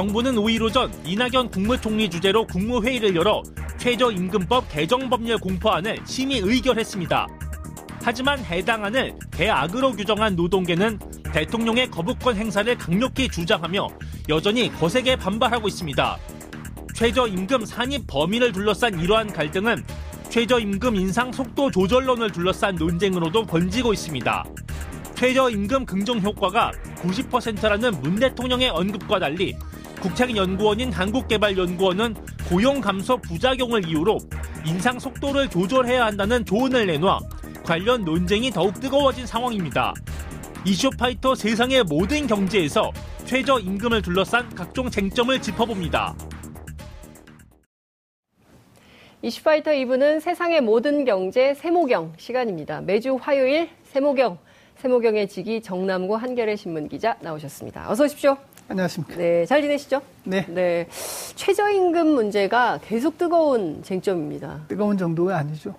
정부는 5일 오전 이낙연 국무총리 주재로 국무회의를 열어 최저임금법 개정법률 공포안을 심의 의결했습니다. 하지만 해당 안을 대악으로 규정한 노동계는 대통령의 거부권 행사를 강력히 주장하며 여전히 거세게 반발하고 있습니다. 최저임금 산입 범위를 둘러싼 이러한 갈등은 최저임금 인상 속도 조절론을 둘러싼 논쟁으로도 번지고 있습니다. 최저임금 긍정 효과가 90%라는 문 대통령의 언급과 달리 국책연구원인 한국개발연구원은 고용 감소 부작용을 이유로 인상 속도를 조절해야 한다는 조언을 내놔 관련 논쟁이 더욱 뜨거워진 상황입니다. 이슈파이터 세상의 모든 경제에서 최저임금을 둘러싼 각종 쟁점을 짚어봅니다. 이슈파이터 2부는 세상의 모든 경제 세모경 시간입니다. 매주 화요일 세모경, 세모경의 직위 정남구 한겨레 신문 기자 나오셨습니다. 어서 오십시오. 안녕하십니까. 네, 잘 지내시죠? 네. 네. 최저임금 문제가 계속 뜨거운 쟁점입니다. 뜨거운 정도가 아니죠.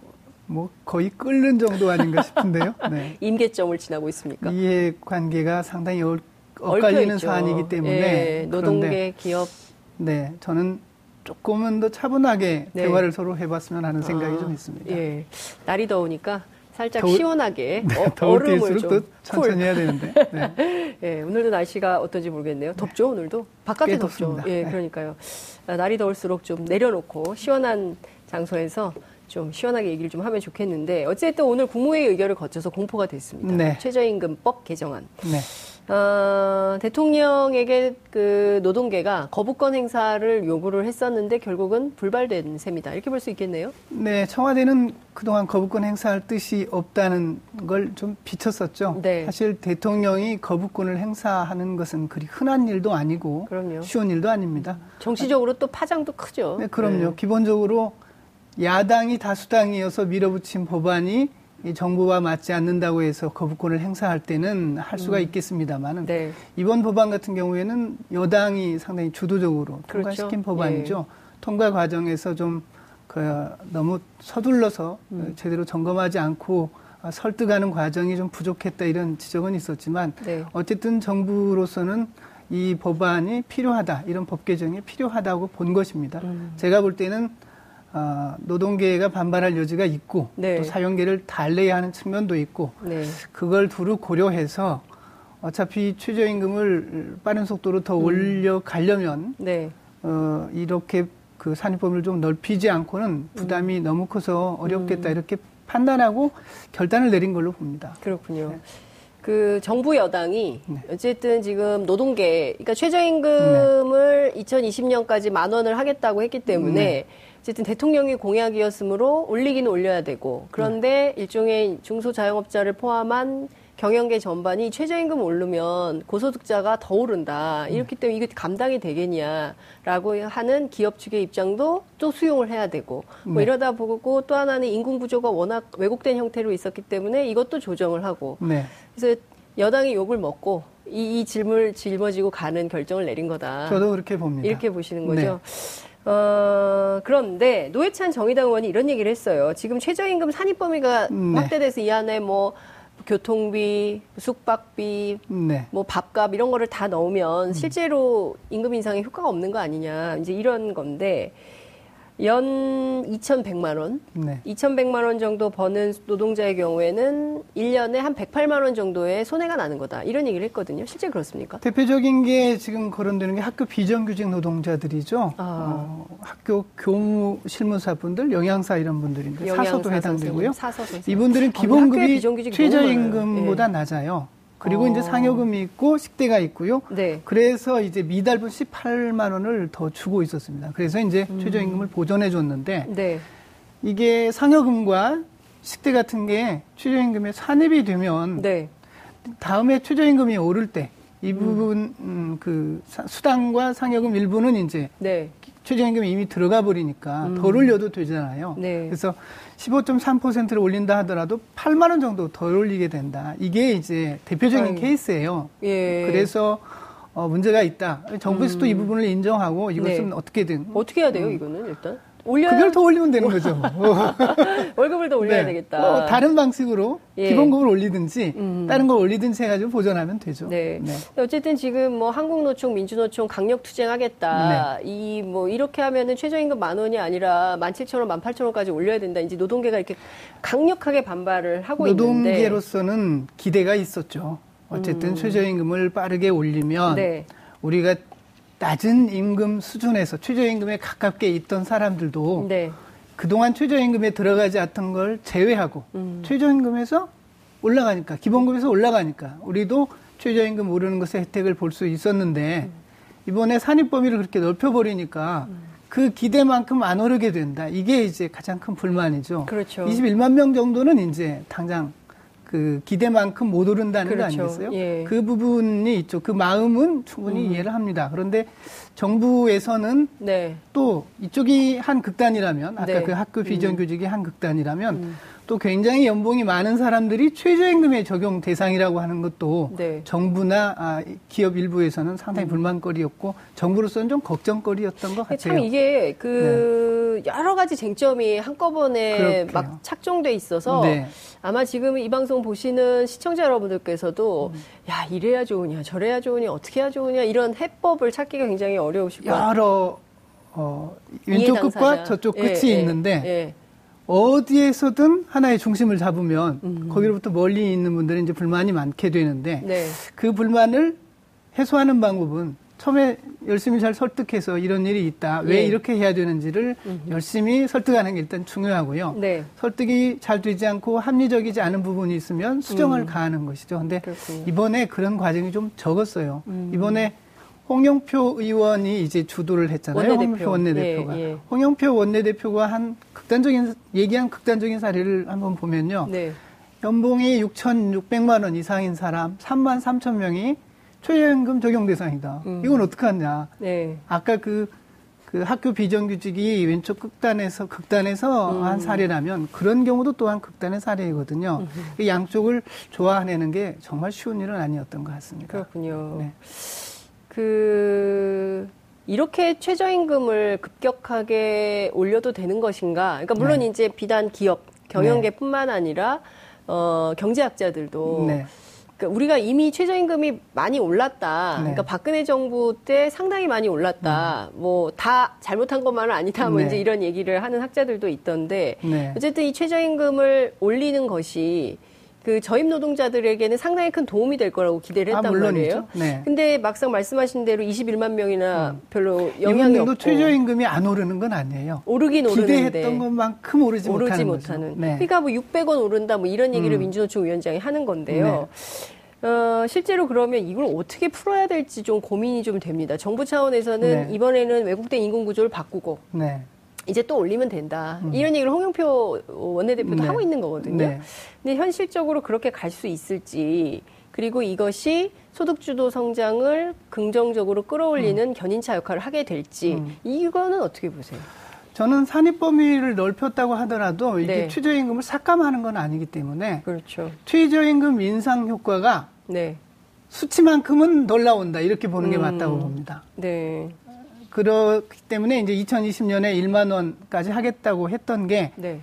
뭐 거의 끓는 정도 아닌가 싶은데요. 네. 임계점을 지나고 있습니까? 이해 관계가 상당히 어, 엇갈리는 사안이기 때문에 네, 노동계, 기업. 네, 저는 조금은 더 차분하게 네. 대화를 서로 해봤으면 하는 생각이 아, 좀 있습니다. 예. 날이 더우니까 살짝 더울, 시원하게 네, 어, 얼음을 좀 천천히 해야 되는데. 네. 예, 오늘도 날씨가 어떤지 모르겠네요. 덥죠 오늘도 바깥에 덥죠. 덥습니다. 예, 네. 그러니까요. 아, 날이 더울수록 좀 내려놓고 시원한 장소에서 좀 시원하게 얘기를 좀 하면 좋겠는데 어쨌든 오늘 국무회의 의결을 거쳐서 공포가 됐습니다. 네. 최저임금법 개정안. 네. 어, 대통령에게 그 노동계가 거부권 행사를 요구를 했었는데 결국은 불발된 셈이다. 이렇게 볼 수 있겠네요. 네, 청와대는 그동안 거부권 행사할 뜻이 없다는 걸 좀 비쳤었죠. 네. 사실 대통령이 거부권을 행사하는 것은 그리 흔한 일도 아니고 그럼요. 쉬운 일도 아닙니다. 정치적으로 또 파장도 크죠. 네, 그럼요. 네. 기본적으로 야당이 다수당이어서 밀어붙인 법안이 이 정부와 맞지 않는다고 해서 거부권을 행사할 때는 할 수가 음. 있겠습니다만은 네. 이번 법안 같은 경우에는 여당이 상당히 주도적으로 그렇죠. 통과시킨 법안이죠. 예. 통과 과정에서 좀 그 너무 서둘러서 음. 제대로 점검하지 않고 설득하는 과정이 좀 부족했다 이런 지적은 있었지만 네. 어쨌든 정부로서는 이 법안이 필요하다 이런 법 개정이 필요하다고 본 것입니다. 음. 제가 볼 때는 어, 노동계가 반발할 여지가 있고 네. 또 사용계를 달래야 하는 측면도 있고 네. 그걸 두루 고려해서 어차피 최저임금을 빠른 속도로 더 음. 올려가려면 네. 어, 이렇게 그 산입범위를 좀 넓히지 않고는 부담이 음. 너무 커서 어렵겠다 음. 이렇게 판단하고 결단을 내린 걸로 봅니다. 그렇군요. 네. 그 정부 여당이 네. 어쨌든 지금 노동계, 그러니까 최저임금을 2020년까지 만 원을 하겠다고 했기 때문에 네. 어쨌든 대통령의 공약이었으므로 올리기는 올려야 되고 그런데 네. 일종의 중소자영업자를 포함한 경영계 전반이 최저임금 오르면 고소득자가 더 오른다. 음. 이렇기 때문에 이게 감당이 되겠냐라고 하는 기업 측의 입장도 또 수용을 해야 되고 뭐 네. 이러다 보고 또 하나는 인구 구조가 워낙 왜곡된 형태로 있었기 때문에 이것도 조정을 하고 네. 그래서 여당이 욕을 먹고 이, 이 질문을 짊어지고 가는 결정을 내린 거다. 저도 그렇게 봅니다. 이렇게 보시는 거죠. 네. 어, 그런데 노회찬 정의당 의원이 이런 얘기를 했어요. 지금 최저임금 산입 범위가 네. 확대돼서 이 안에 뭐 교통비, 숙박비, 네. 뭐 밥값 이런 거를 다 넣으면 음. 실제로 임금 인상에 효과가 없는 거 아니냐. 이제 이런 건데 연 2,100만 원, 네. 2,100만 원 정도 버는 노동자의 경우에는 1년에 한 108만 원 정도의 손해가 나는 거다. 이런 얘기를 했거든요. 실제 그렇습니까? 대표적인 게 지금 거론되는 게 학교 비정규직 노동자들이죠. 아. 어, 학교 교무 실무사분들, 영양사 이런 분들인데 영양사 사서도 해당되고요. 사서 이분들은 아, 기본급이 최저임금보다 네. 낮아요. 그리고 어. 이제 상여금이 있고 식대가 있고요. 네. 그래서 이제 미달분 18만 원을 더 주고 있었습니다. 그래서 이제 음. 최저임금을 보전해 줬는데 네. 이게 상여금과 식대 같은 게 최저임금에 산입이 되면 네. 다음에 최저임금이 오를 때 이 부분 음. 음, 그 수당과 상여금 일부는 이제 네. 최저임금이 이미 들어가 버리니까 음. 덜 올려도 되잖아요. 네. 그래서 15.3%를 올린다 하더라도 8만 원 정도 덜 올리게 된다. 이게 이제 대표적인 아유. 케이스예요. 예. 그래서 어, 문제가 있다. 정부에서도 음. 이 부분을 인정하고 이것은 네. 어떻게든 어떻게 해야 돼요, 음. 이거는 일단? 올려 그걸 더 올리면 되는 거죠. 월급을 더 올려야 네. 되겠다. 뭐 다른 방식으로 예. 기본급을 올리든지 음. 다른 걸 올리든지 해가지고 보전하면 되죠. 네. 네. 어쨌든 지금 뭐 한국노총, 민주노총 강력 투쟁하겠다. 네. 이뭐 이렇게 하면은 최저임금 만 원이 아니라 만 칠천 원, 만 팔천 원까지 올려야 된다. 이제 노동계가 이렇게 강력하게 반발을 하고 있는데 노동계로서는 기대가 있었죠. 어쨌든 음. 최저임금을 빠르게 올리면 네. 우리가 낮은 임금 수준에서 최저임금에 가깝게 있던 사람들도 네. 그동안 최저임금에 들어가지 않던 걸 제외하고 음. 최저임금에서 올라가니까 기본급에서 올라가니까 우리도 최저임금 오르는 것의 혜택을 볼 수 있었는데 음. 이번에 산입 범위를 그렇게 넓혀버리니까 음. 그 기대만큼 안 오르게 된다. 이게 이제 가장 큰 불만이죠. 그렇죠. 21만 명 정도는 이제 당장 그 기대만큼 못 오른다는 그렇죠. 거 아니겠어요? 예. 그 부분이 있죠. 그 마음은 충분히 음. 이해를 합니다. 그런데 정부에서는 네. 또 이쪽이 한 극단이라면 아까 네. 그 학교 비정규직이 음. 한 극단이라면 음. 또 굉장히 연봉이 많은 사람들이 최저임금에 적용 대상이라고 하는 것도 네. 정부나 아, 기업 일부에서는 상당히 음. 불만거리였고 정부로서는 좀 걱정거리였던 것 같아요. 참 이게 그 네. 여러 가지 쟁점이 한꺼번에 그렇게요. 막 착종돼 있어서 네. 아마 지금 이 방송 보시는 시청자 여러분들께서도 음. 야 이래야 좋으냐 저래야 좋으냐 어떻게 해야 좋으냐 이런 해법을 찾기가 굉장히 어려우실 거예요. 여러 어, 왼쪽 끝과 저쪽 끝이 예, 예, 있는데 예. 어디에서든 하나의 중심을 잡으면 음. 거기로부터 멀리 있는 분들은 이제 불만이 많게 되는데 네. 그 불만을 해소하는 방법은 처음에 열심히 잘 설득해서 이런 일이 있다. 왜 네. 이렇게 해야 되는지를 음 열심히 설득하는 게 일단 중요하고요. 네. 설득이 잘 되지 않고 합리적이지 않은 부분이 있으면 수정을 음. 가하는 것이죠. 근데 그렇군요. 이번에 그런 과정이 좀 적었어요. 음. 이번에 홍영표 의원이 이제 주도를 했잖아요. 원내대표. 홍영표 원내대표가. 예, 예. 홍영표 원내대표가 한 극단적인 얘기한 극단적인 사례를 한번 보면요. 네. 연봉이 6,600만 원 이상인 사람 3만 3천 명이 최저임금 적용 대상이다. 음. 이건 어떻게 하냐. 네. 아까 그, 그 학교 비정규직이 왼쪽 극단에서 극단에서 음. 한 사례라면 그런 경우도 또한 극단의 사례이거든요. 음. 양쪽을 조화해내는 게 정말 쉬운 일은 아니었던 것 같습니다. 그렇군요. 네. 그 이렇게 최저임금을 급격하게 올려도 되는 것인가? 그러니까 물론 네. 이제 비단 기업 경영계뿐만 네. 아니라 어, 경제학자들도 네. 그러니까 우리가 이미 최저임금이 많이 올랐다. 네. 그러니까 박근혜 정부 때 상당히 많이 올랐다. 음. 뭐다 잘못한 것만은 아니다. 뭐 네. 이제 이런 얘기를 하는 학자들도 있던데 네. 어쨌든 이 최저임금을 올리는 것이 그 저임 노동자들에게는 상당히 큰 도움이 될 거라고 기대를 아, 했단 아, 말이에요. 네. 근데 막상 말씀하신 대로 21만 명이나 음. 별로 영향이 없고 최저임금이 안 오르는 건 아니에요. 오르긴 오르는데 기대했던 것만큼 오르지, 오르지 못하는. 못하는. 네. 그러니까 뭐 600원 오른다 뭐 이런 얘기를 음. 민주노총 위원장이 하는 건데요. 네. 어, 실제로 그러면 이걸 어떻게 풀어야 될지 좀 고민이 좀 됩니다. 정부 차원에서는 네. 이번에는 왜곡된 인공 구조를 바꾸고 네. 이제 또 올리면 된다. 음. 이런 얘기를 홍영표 원내대표도 네. 하고 있는 거거든요. 네. 근데 현실적으로 그렇게 갈 수 있을지 그리고 이것이 소득주도 성장을 긍정적으로 끌어올리는 음. 견인차 역할을 하게 될지 음. 이거는 어떻게 보세요? 저는 산입 범위를 넓혔다고 하더라도 이게 네. 최저임금을 삭감하는 건 아니기 때문에 그렇죠. 최저임금 인상 효과가 네. 수치만큼은 덜 나온다 이렇게 보는 게 음. 맞다고 봅니다. 네. 그렇기 때문에 이제 2020년에 1만 원까지 하겠다고 했던 게 네.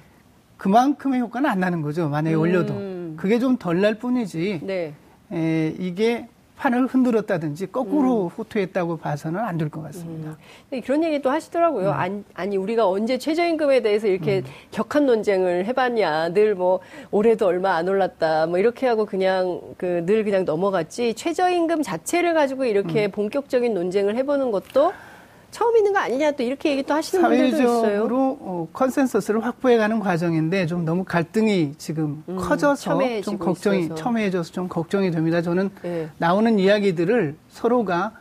그만큼의 효과는 안 나는 거죠. 만약에 음. 올려도 그게 좀 덜 날 뿐이지. 네. 에, 이게 판을 흔들었다든지 거꾸로 음. 후퇴했다고 봐서는 안 될 것 같습니다. 음. 그런 얘기 또 하시더라고요. 음. 아니, 아니, 우리가 언제 최저임금에 대해서 이렇게 음. 격한 논쟁을 해봤냐. 늘 뭐 올해도 얼마 안 올랐다. 뭐 이렇게 하고 그냥 그 늘 그냥 넘어갔지. 최저임금 자체를 가지고 이렇게 음. 본격적인 논쟁을 해보는 것도 처음 있는 거 아니냐 또 이렇게 얘기 또 하시는 분들도 있어요. 사회적으로 어, 컨센서스를 확보해가는 과정인데 좀 너무 갈등이 지금 음, 커져서 좀 걱정이 있어서. 첨예해져서 좀 걱정이 됩니다. 저는 네. 나오는 이야기들을 서로가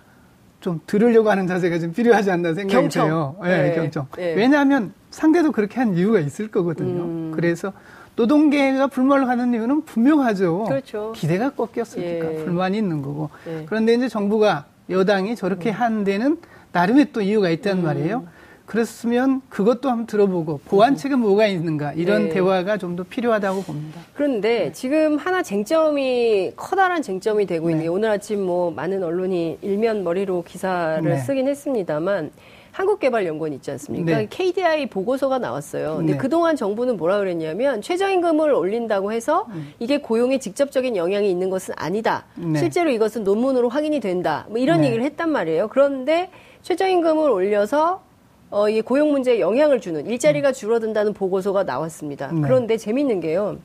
좀 들으려고 하는 자세가 좀 필요하지 않나 생각이 경청. 돼요. 네, 네. 경청. 네. 왜냐하면 상대도 그렇게 한 이유가 있을 거거든요. 음. 그래서 노동계가 불만을 하는 이유는 분명하죠. 그렇죠. 기대가 꺾였으니까 예. 불만이 있는 거고. 예. 그런데 이제 정부가 여당이 저렇게 음. 한 데는 나름의 또 이유가 있단 음. 말이에요. 그랬으면 그것도 한번 들어보고 보완책은 뭐가 있는가 이런 네. 대화가 좀 더 필요하다고 봅니다. 그런데 네. 지금 하나 쟁점이 커다란 쟁점이 되고 네. 있는 게 오늘 아침 뭐 많은 언론이 일면 머리로 기사를 네. 쓰긴 했습니다만 한국개발연구원 있지 않습니까? 네. KDI 보고서가 나왔어요. 근데 네. 그동안 정부는 뭐라 그랬냐면 최저임금을 올린다고 해서 음. 이게 고용에 직접적인 영향이 있는 것은 아니다. 네. 실제로 이것은 논문으로 확인이 된다. 뭐 이런 네. 얘기를 했단 말이에요. 그런데 최저임금을 올려서 어, 이 고용 문제에 영향을 주는 일자리가 음. 줄어든다는 보고서가 나왔습니다. 네. 그런데 재밌는 게요.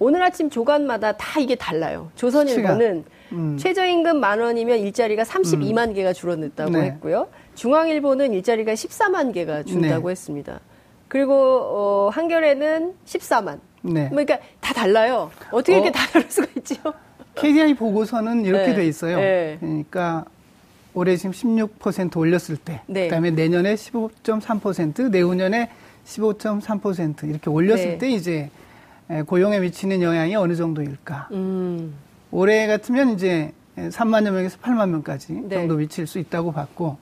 오늘 아침 조간마다 다 이게 달라요. 조선일보는 음. 최저임금 만 원이면 일자리가 32만 음. 개가 줄어들었다고 네. 했고요. 중앙일보는 일자리가 14만 개가 준다고 네. 했습니다. 그리고 어, 한겨레는 14만. 네. 뭐 그러니까 다 달라요. 어떻게 이렇게 어, 다 다를 수가 있죠? KDI 보고서는 이렇게 네. 돼 있어요. 네. 그러니까 올해 지금 16% 올렸을 때, 네. 그다음에 내년에 15.3%, 내후년에 15.3% 이렇게 올렸을 네. 때 이제 고용에 미치는 영향이 어느 정도일까? 음. 올해 같으면 이제 3만여 명에서 8만 명까지 네. 정도 미칠 수 있다고 봤고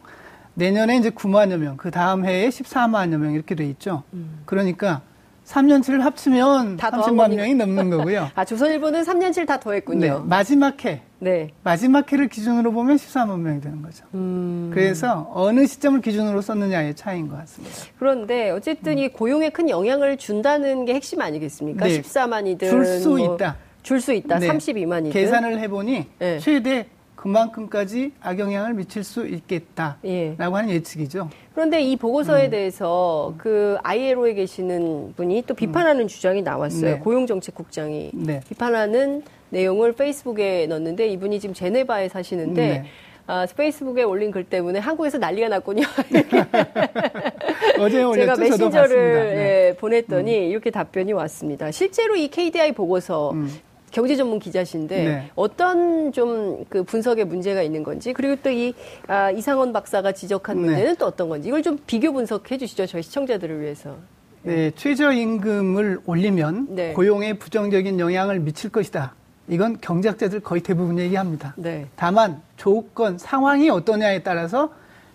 내년에 이제 9만여 명, 그 다음 해에 14만여 명 이렇게 돼 있죠. 음. 그러니까 3년치를 합치면 30만 명이 넘는 거고요. 아, 조선일보는 3년치를 다 더했군요. 네, 마지막 해. 네. 마지막 해를 기준으로 보면 14만 명이 되는 거죠. 음. 그래서 어느 시점을 기준으로 썼느냐의 차이인 것 같습니다. 그런데 어쨌든 음. 이 고용에 큰 영향을 준다는 게 핵심 아니겠습니까? 네. 14만이든 줄수 뭐 있다. 줄 수 있다. 네. 32만이든. 계산을 해보니 네. 최대 그만큼까지 악영향을 미칠 수 있겠다라고 예. 하는 예측이죠. 그런데 이 보고서에 음. 대해서 그 ILO에 계시는 분이 또 비판하는 음. 주장이 나왔어요. 네. 고용정책국장이 네. 비판하는 내용을 페이스북에 넣었는데 이분이 지금 제네바에 사시는데 네. 아, 페이스북에 올린 글 때문에 한국에서 난리가 났군요. 어제 올렸죠. 제가 메신저를 네. 예, 보냈더니 음. 이렇게 답변이 왔습니다. 실제로 이 KDI 보고서 음. 경제 전문 기자신데 네. 어떤 좀 그 분석에 문제가 있는 건지 그리고 또이 아, 이상원 박사가 지적한 네. 문제는 네. 또 어떤 건지 이걸 좀 비교 분석해 주시죠 저희 시청자들을 위해서. 네, 최저임금을 올리면 네. 고용에 부정적인 영향을 미칠 것이다. 이건 경제학자들 거의 대부분 얘기합니다. 네. 다만 조건 상황이 어떠냐에 따라서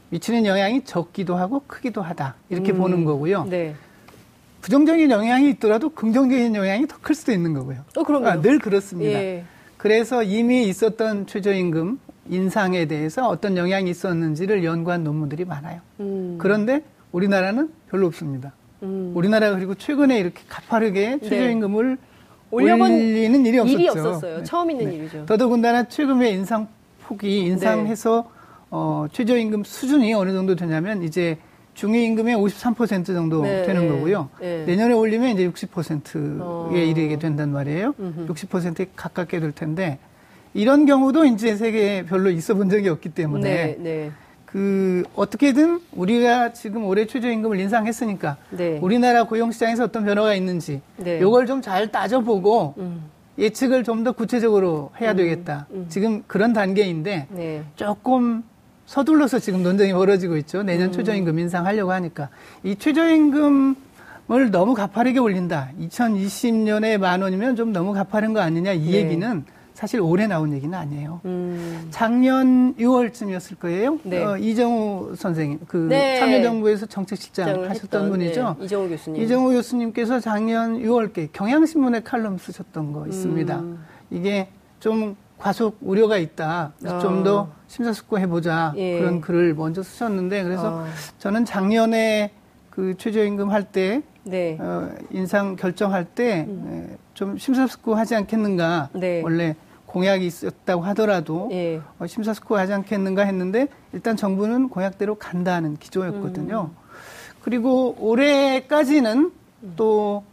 미치는 영향이 적기도 하고 크기도 하다 이렇게 음, 보는 거고요. 네. 부정적인 영향이 있더라도 긍정적인 영향이 더 클 수도 있는 거고요. 어, 그럼요. 아, 늘 그렇습니다. 예. 그래서 이미 있었던 최저임금 인상에 대해서 어떤 영향이 있었는지를 연구한 논문들이 많아요. 음. 그런데 우리나라는 별로 없습니다. 음. 우리나라가 그리고 최근에 이렇게 가파르게 네. 최저임금을 네. 올리는 일이 없었죠. 일이 없었어요. 네. 처음 있는 네. 일이죠. 더더군다나 최근에 인상 폭이 인상해서 네. 어, 최저임금 수준이 어느 정도 되냐면 이제 중위 임금의 53% 정도 네, 되는 거고요. 네. 내년에 올리면 이제 60%에 어. 이르게 된단 말이에요. 음흠. 60%에 가깝게 될 텐데 이런 경우도 이제 세계에 별로 있어 본 적이 없기 때문에 네, 네. 그 어떻게든 우리가 지금 올해 최저임금을 인상했으니까 네. 우리나라 고용시장에서 어떤 변화가 있는지 네. 이걸 좀 잘 따져보고 음. 예측을 좀 더 구체적으로 해야 음. 되겠다. 음. 지금 그런 단계인데 네. 조금 서둘러서 지금 논쟁이 벌어지고 있죠. 내년 음. 최저임금 인상하려고 하니까. 이 최저임금을 너무 가파르게 올린다. 2020년에 만 원이면 좀 너무 가파른 거 아니냐. 이 네. 얘기는 사실 올해 나온 얘기는 아니에요. 음. 작년 6월쯤이었을 거예요. 네. 어, 이정우 선생님, 그 네. 참여정부에서 정책실장 하셨던 분이죠. 네. 이정우 교수님. 이정우 교수님께서 작년 6월께 경향신문에 칼럼 쓰셨던 거 있습니다. 음. 이게 좀 과속 우려가 있다. 어. 좀더 심사숙고 해보자. 예. 그런 글을 먼저 쓰셨는데 그래서 어. 저는 작년에 그 최저임금 할때 네. 어, 인상 결정할 때좀 음. 예, 심사숙고 하지 않겠는가. 네. 원래 공약이 있었다고 하더라도 예. 어, 심사숙고 하지 않겠는가 했는데 일단 정부는 공약대로 간다는 기조였거든요. 음. 그리고 올해까지는 음. 또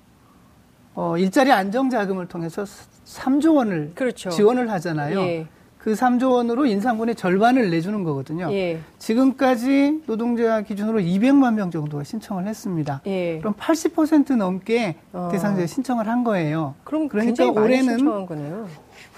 어, 일자리 안정 자금을 통해서 3조 원을 그렇죠. 지원을 하잖아요. 예. 그 3조 원으로 인상분의 절반을 내주는 거거든요. 예. 지금까지 노동자 기준으로 200만 명 정도가 신청을 했습니다. 예. 그럼 80% 넘게 어. 대상자에 신청을 한 거예요. 그럼 그러니까 올해는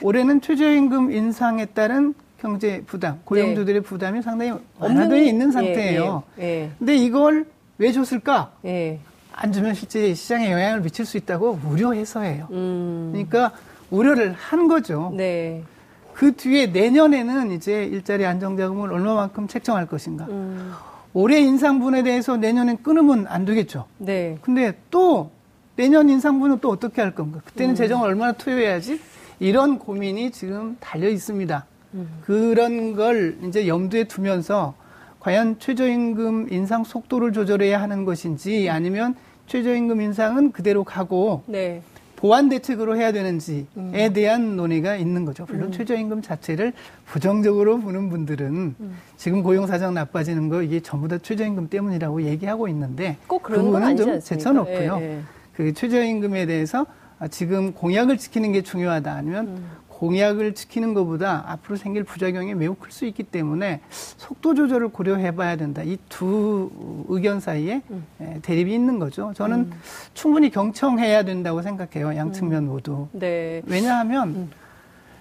올해는 최저임금 인상에 따른 경제 부담, 고용주들의 네. 부담이 상당히 완화되어 있는 예, 상태예요. 예, 예, 근데 이걸 왜 줬을까? 예. 안 주면 실제 시장에 영향을 미칠 수 있다고 우려해서예요. 음. 그러니까 우려를 한 거죠. 네. 그 뒤에 내년에는 이제 일자리 안정자금을 얼마만큼 책정할 것인가. 음. 올해 인상분에 대해서 내년엔 끊으면 안 되겠죠. 네. 근데 또 내년 인상분은 또 어떻게 할 건가? 그때는 음. 재정을 얼마나 투여해야지? 이런 고민이 지금 달려 있습니다. 음. 그런 걸 이제 염두에 두면서 과연 최저임금 인상 속도를 조절해야 하는 것인지 아니면 최저임금 인상은 그대로 가고 네. 보완 대책으로 해야 되는지에 음. 대한 논의가 있는 거죠. 물론 음. 최저임금 자체를 부정적으로 보는 분들은 음. 지금 고용 사정 나빠지는 거 이게 전부 다 최저임금 때문이라고 얘기하고 있는데 꼭 그런 그 부분은 좀 제쳐놓고요. 예, 예. 그 최저임금에 대해서 지금 공약을 지키는 게 중요하다 아니면 음. 공약을 지키는 것보다 앞으로 생길 부작용이 매우 클 수 있기 때문에 속도 조절을 고려해 봐야 된다. 이 두 의견 사이에 음. 대립이 있는 거죠. 저는 음. 충분히 경청해야 된다고 생각해요. 양 측면 음. 모두. 네. 왜냐하면 음.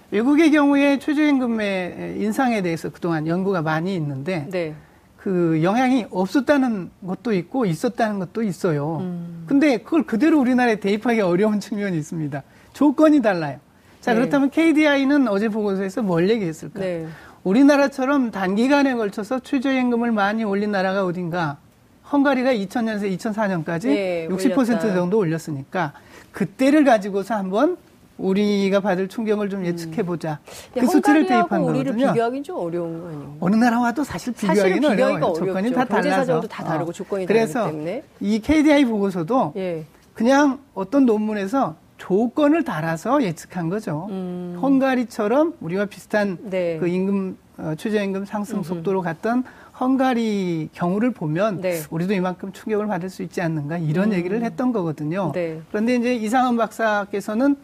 외국의 경우에 최저임금의 인상에 대해서 그동안 연구가 많이 있는데 네. 그 영향이 없었다는 것도 있고 있었다는 것도 있어요. 음. 근데 그걸 그대로 우리나라에 대입하기 어려운 측면이 있습니다. 조건이 달라요. 자, 네. 그렇다면 KDI는 어제 보고서에서 뭘 얘기했을까? 네. 우리나라처럼 단기간에 걸쳐서 최저임금을 많이 올린 나라가 어딘가? 헝가리가 2000년에서 2004년까지 네, 60% 올렸다. 정도 올렸으니까 그때를 가지고서 한번 우리가 받을 충격을 좀 예측해 보자. 음. 그 수치를 대입한 우리를 거거든요. 비교하기 좀 어려운 거 아니에요? 어느 나라와도 사실 비교하기는 어려워요. 조건이 다 달라서. 다 다르고 어. 조건이 그래서 다르기 때문에. 이 KDI 보고서도 예. 그냥 어떤 논문에서 조건을 달아서 예측한 거죠. 음. 헝가리처럼 우리와 비슷한 네. 그 임금 어, 최저임금 상승 속도로 갔던 헝가리 경우를 보면 네. 우리도 이만큼 충격을 받을 수 있지 않는가 이런 음. 얘기를 했던 거거든요. 네. 그런데 이제 이상은 박사께서는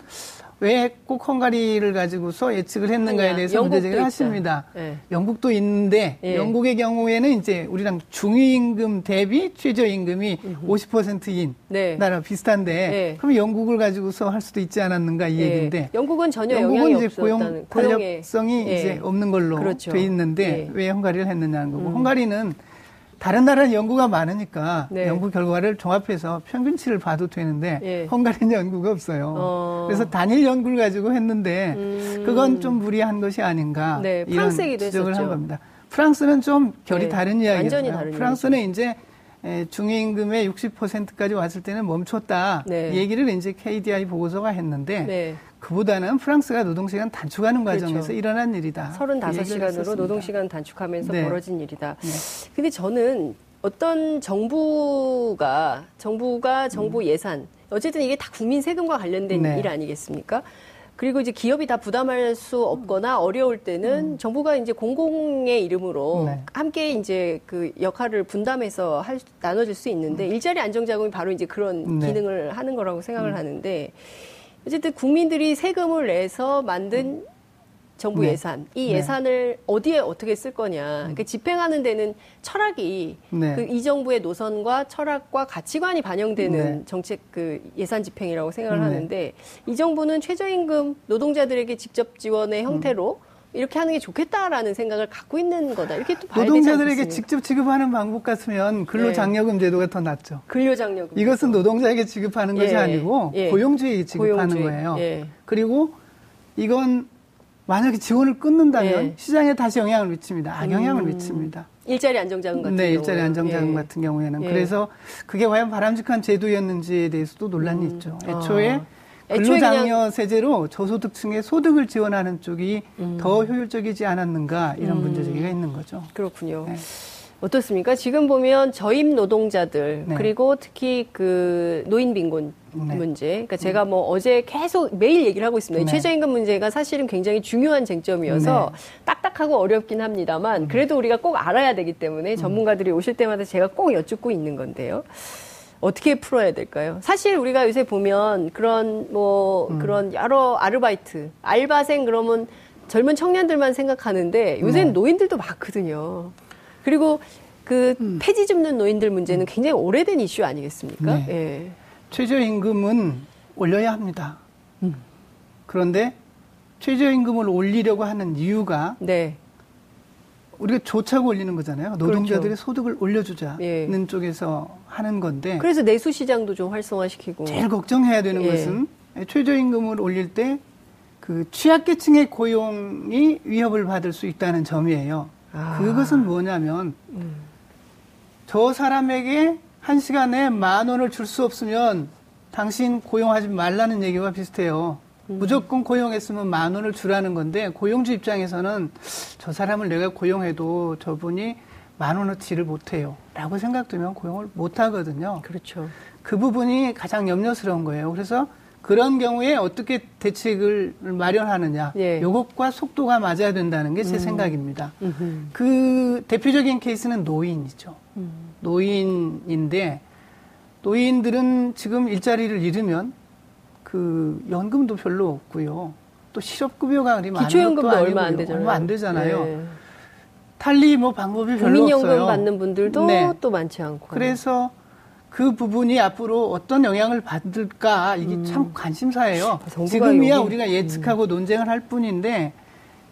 왜 꼭 헝가리를 가지고서 예측을 했는가에 대해서 문제제기를 하십니다. 네. 영국도 있는데 네. 영국의 경우에는 이제 우리랑 중위임금 대비 최저임금이 음흠. 50%인 네. 나라 비슷한데 네. 그럼 영국을 가지고서 할 수도 있지 않았는가 이 네. 얘기인데 영국은 전혀 영국은 이제 고용 탄력성이 이제 없는 걸로 그렇죠. 돼 있는데 왜 헝가리를 했느냐는 거고 음. 헝가리는 다른 나라는 연구가 많으니까 네. 연구 결과를 종합해서 평균치를 봐도 되는데 예. 헝가리는 연구가 없어요. 어. 그래서 단일 연구를 가지고 했는데 음. 그건 좀 무리한 것이 아닌가 네. 이런 지적을 한 겁니다. 프랑스는 좀 결이 네. 다른 이야기예요. 프랑스는 이야기죠. 이제 중위임금의 60%까지 왔을 때는 멈췄다. 네. 얘기를 이제 KDI 보고서가 했는데 네. 그보다는 프랑스가 노동시간 단축하는 그렇죠. 과정에서 그렇죠. 일어난 일이다. 35시간으로 노동시간 단축하면서 네. 벌어진 일이다. 네. 근데 저는 어떤 정부가 정부가 정부 음. 예산 어쨌든 이게 다 국민 세금과 관련된 네. 일 아니겠습니까? 그리고 이제 기업이 다 부담할 수 없거나 어려울 때는 음. 정부가 이제 공공의 이름으로 네. 함께 이제 그 역할을 분담해서 할, 나눠줄 수 있는데 음. 일자리 안정 자금이 바로 이제 그런 네. 기능을 하는 거라고 생각을 음. 하는데 어쨌든 국민들이 세금을 내서 만든 정부 네. 예산, 이 네. 예산을 네. 어디에 어떻게 쓸 거냐. 그 집행하는 데는 철학이 네. 그이 정부의 노선과 철학과 가치관이 반영되는 네. 정책 그 예산 집행이라고 생각을 네. 하는데 이 정부는 최저임금 노동자들에게 직접 지원의 형태로 음. 이렇게 하는 게 좋겠다라는 생각을 갖고 있는 거다. 이렇게 또 봐야 노동자들에게 직접 지급하는 방법 같으면 근로장려금 제도가 더 낫죠. 근로장려금. 이것은 노동자에게 지급하는 것이 예. 아니고 예. 고용주에게 지급하는 고용주의. 거예요. 예. 그리고 이건 만약에 지원을 끊는다면 예. 시장에 다시 영향을 미칩니다. 악영향을 음. 미칩니다. 일자리 안정자금 같은 네, 일자리 안정자금 예. 같은 경우에는 예. 그래서 그게 과연 바람직한 제도였는지에 대해서도 논란이 음. 있죠. 애초에 아. 근로장려 세제로 저소득층의 소득을 지원하는 쪽이 음. 더 효율적이지 않았는가 이런 음. 문제 제기가 있는 거죠. 그렇군요. 네. 어떻습니까? 지금 보면 저임 노동자들 네. 그리고 특히 그 노인 빈곤 네. 문제. 그러니까 제가 뭐 어제 계속 매일 얘기를 하고 있습니다. 네. 최저임금 문제가 사실은 굉장히 중요한 쟁점이어서 네. 딱딱하고 어렵긴 합니다만 음. 그래도 우리가 꼭 알아야 되기 때문에 음. 전문가들이 오실 때마다 제가 꼭 여쭙고 있는 건데요. 어떻게 풀어야 될까요? 사실 우리가 요새 보면 그런 뭐 음. 그런 여러 아르바이트, 알바생 그러면 젊은 청년들만 생각하는데 요새는 네. 노인들도 많거든요. 그리고 그 음. 폐지 줍는 노인들 문제는 음. 굉장히 오래된 이슈 아니겠습니까? 네. 예. 최저임금은 올려야 합니다. 음. 그런데 최저임금을 올리려고 하는 이유가 네. 우리가 좋자고 올리는 거잖아요. 노동자들의 그렇죠. 소득을 올려주자는 예. 쪽에서 하는 건데. 그래서 내수 시장도 좀 활성화시키고. 제일 걱정해야 되는 예. 것은 최저임금을 올릴 때 그 취약계층의 고용이 위협을 받을 수 있다는 점이에요. 아. 그것은 뭐냐면 음. 저 사람에게 한 시간에 만 원을 줄 수 없으면 당신 고용하지 말라는 얘기와 비슷해요. 음. 무조건 고용했으면 만 원을 주라는 건데 고용주 입장에서는 저 사람을 내가 고용해도 저분이 만 원어치를 못해요. 라고 생각되면 고용을 못하거든요. 그렇죠. 그 부분이 가장 염려스러운 거예요. 그래서 그런 경우에 어떻게 대책을 마련하느냐. 예. 요것과 속도가 맞아야 된다는 게제 음. 생각입니다. 음흠. 그 대표적인 케이스는 노인이죠. 음. 노인인데 노인들은 지금 일자리를 잃으면 그 연금도 별로 없고요. 또 실업급여가 그리 많은 기초연금도 얼마 안 되잖아요. 얼마 안 되잖아요. 네. 달리 뭐 방법이 별로 국민연금 없어요. 받는 분들도 네. 또 많지 않고. 그래서 그 부분이 앞으로 어떤 영향을 받을까 이게 음. 참 관심사예요. 지금이야 여기, 우리가 예측하고 음. 논쟁을 할 뿐인데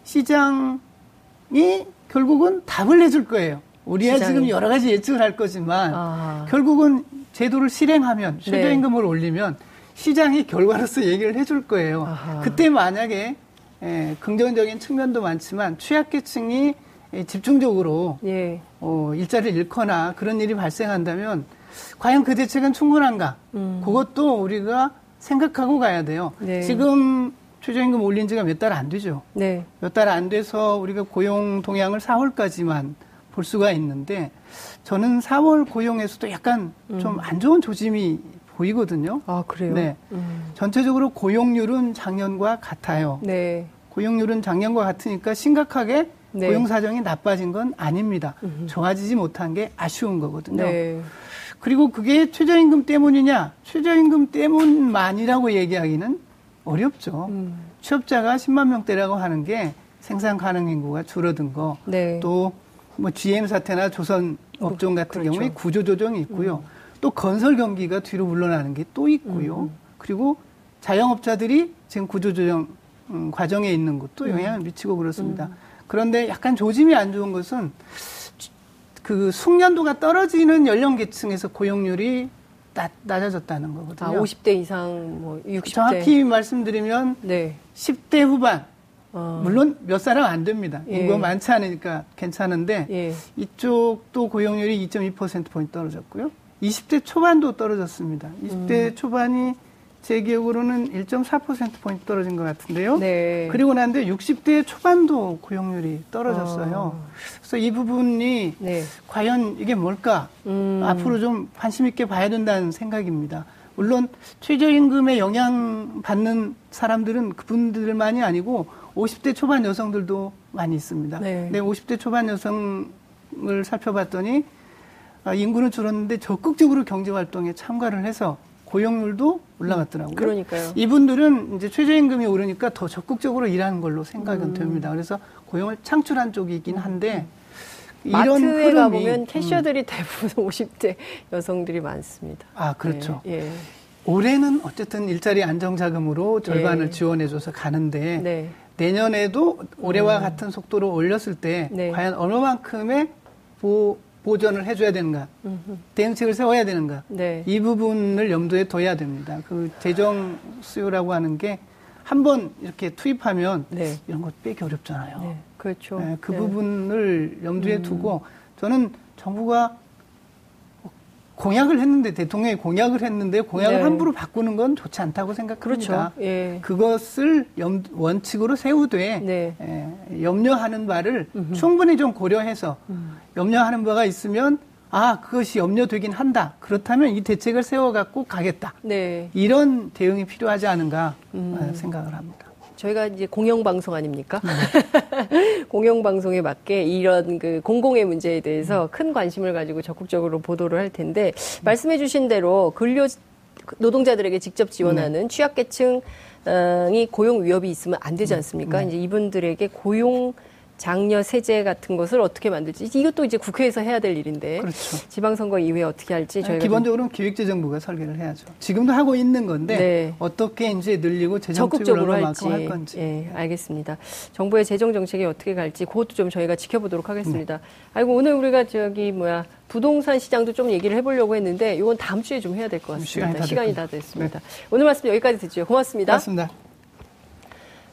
시장이 결국은 답을 내줄 거예요. 우리야 시장이. 지금 여러 가지 예측을 할 거지만 아. 결국은 제도를 실행하면 네. 최저임금을 네. 올리면 시장이 결과로서 얘기를 해줄 거예요. 아하. 그때 만약에 예, 긍정적인 측면도 많지만 취약계층이 집중적으로 예. 어, 일자리를 잃거나 그런 일이 발생한다면 과연 그 대책은 충분한가? 음. 그것도 우리가 생각하고 가야 돼요. 네. 지금 최저임금 올린 지가 몇 달 안 되죠. 네. 몇달 안 돼서 우리가 고용 동향을 4월까지만 볼 수가 있는데 저는 4월 고용에서도 약간 음. 좀안 좋은 조짐이 보이거든요. 아, 그래요? 네. 음. 전체적으로 고용률은 작년과 같아요. 네. 고용률은 작년과 같으니까 심각하게 네. 고용 사정이 나빠진 건 아닙니다. 음. 좋아지지 못한 게 아쉬운 거거든요. 네. 그리고 그게 최저임금 때문이냐? 최저임금 때문만이라고 얘기하기는 어렵죠. 음. 취업자가 10만 명대라고 하는 게 생산 가능 인구가 줄어든 거, 네. 또뭐 GM 사태나 조선 업종 같은 그렇죠. 경우에 구조 조정이 있고요. 음. 또 건설 경기가 뒤로 물러나는 게 또 있고요. 음. 그리고 자영업자들이 지금 구조 조정 음, 과정에 있는 것도 음. 영향을 미치고 그렇습니다. 음. 그런데 약간 조짐이 안 좋은 것은 그 숙련도가 떨어지는 연령계층에서 고용률이 낮, 낮아졌다는 거거든요. 아, 50대 이상, 뭐 60대. 정확히 말씀드리면 네. 10대 후반. 어. 물론 몇 사람 안 됩니다. 예. 인구가 많지 않으니까 괜찮은데 예. 이쪽도 고용률이 2.2%포인트 떨어졌고요. 20대 초반도 떨어졌습니다. 20대 음. 초반이 제 기억으로는 1.4%포인트 떨어진 것 같은데요. 네. 그리고 난데 60대 초반도 고용률이 떨어졌어요. 어. 그래서 이 부분이 네. 과연 이게 뭘까? 음. 앞으로 좀 관심 있게 봐야 된다는 생각입니다. 물론 최저임금에 영향받는 사람들은 그분들만이 아니고 50대 초반 여성들도 많이 있습니다. 네. 근데 50대 초반 여성을 살펴봤더니 아, 인구는 줄었는데 적극적으로 경제 활동에 참가를 해서 고용률도 올라갔더라고요. 그러니까요. 이분들은 이제 최저임금이 오르니까 더 적극적으로 일하는 걸로 생각은 음. 됩니다. 그래서 고용을 창출한 쪽이긴 한데 음. 이런 마트에 가보면 음. 캐셔들이 음. 대부분 50대 여성들이 많습니다. 아 그렇죠. 네, 예. 올해는 어쨌든 일자리 안정자금으로 절반을 예. 지원해줘서 가는데 네. 내년에도 올해와 음. 같은 속도로 올렸을 때 네. 과연 어느 만큼의 보, 보전을 해줘야 되는가. 대응책을 세워야 되는가, 네. 이 부분을 염두에 둬야 됩니다. 그 재정 수요라고 하는 게 한 번 이렇게 투입하면 네. 이런 것 빼기 어렵잖아요. 네. 그렇죠. 네, 그 부분을 염두에 음. 두고 저는 정부가 공약을 했는데 대통령이 공약을 했는데 공약을 네. 함부로 바꾸는 건 좋지 않다고 생각합니다. 그렇죠. 예. 그것을 염, 원칙으로 세우되 네. 예, 염려하는 바를 음흠. 충분히 좀 고려해서 음. 염려하는 바가 있으면 아 그것이 염려되긴 한다. 그렇다면 이 대책을 세워갖고 가겠다. 네. 이런 대응이 필요하지 않은가 음. 생각을 합니다. 저희가 이제 공영방송 아닙니까? 네. 공영방송에 맞게 이런 그 공공의 문제에 대해서 음. 큰 관심을 가지고 적극적으로 보도를 할 텐데, 음. 말씀해 주신 대로 근로, 노동자들에게 직접 지원하는 네. 취약계층이 고용 위협이 있으면 안 되지 음. 않습니까? 네. 이제 이분들에게 고용 장려 세제 같은 것을 어떻게 만들지 이것도 이제 국회에서 해야 될 일인데 그렇죠. 지방선거 이후에 어떻게 할지 저희가 기본적으로는 기획재정부가 설계를 해야죠. 지금도 하고 있는 건데 네. 어떻게 이제 늘리고 적극적으로 할지 할 건지. 예, 알겠습니다. 정부의 재정 정책이 어떻게 갈지 그것도 좀 저희가 지켜보도록 하겠습니다. 네. 아이고 오늘 우리가 저기 뭐야 부동산 시장도 좀 얘기를 해보려고 했는데 이건 다음 주에 좀 해야 될 것 같습니다. 시간이 다, 시간이 다 됐습니다. 네. 오늘 말씀 여기까지 듣죠. 고맙습니다. 고맙습니다.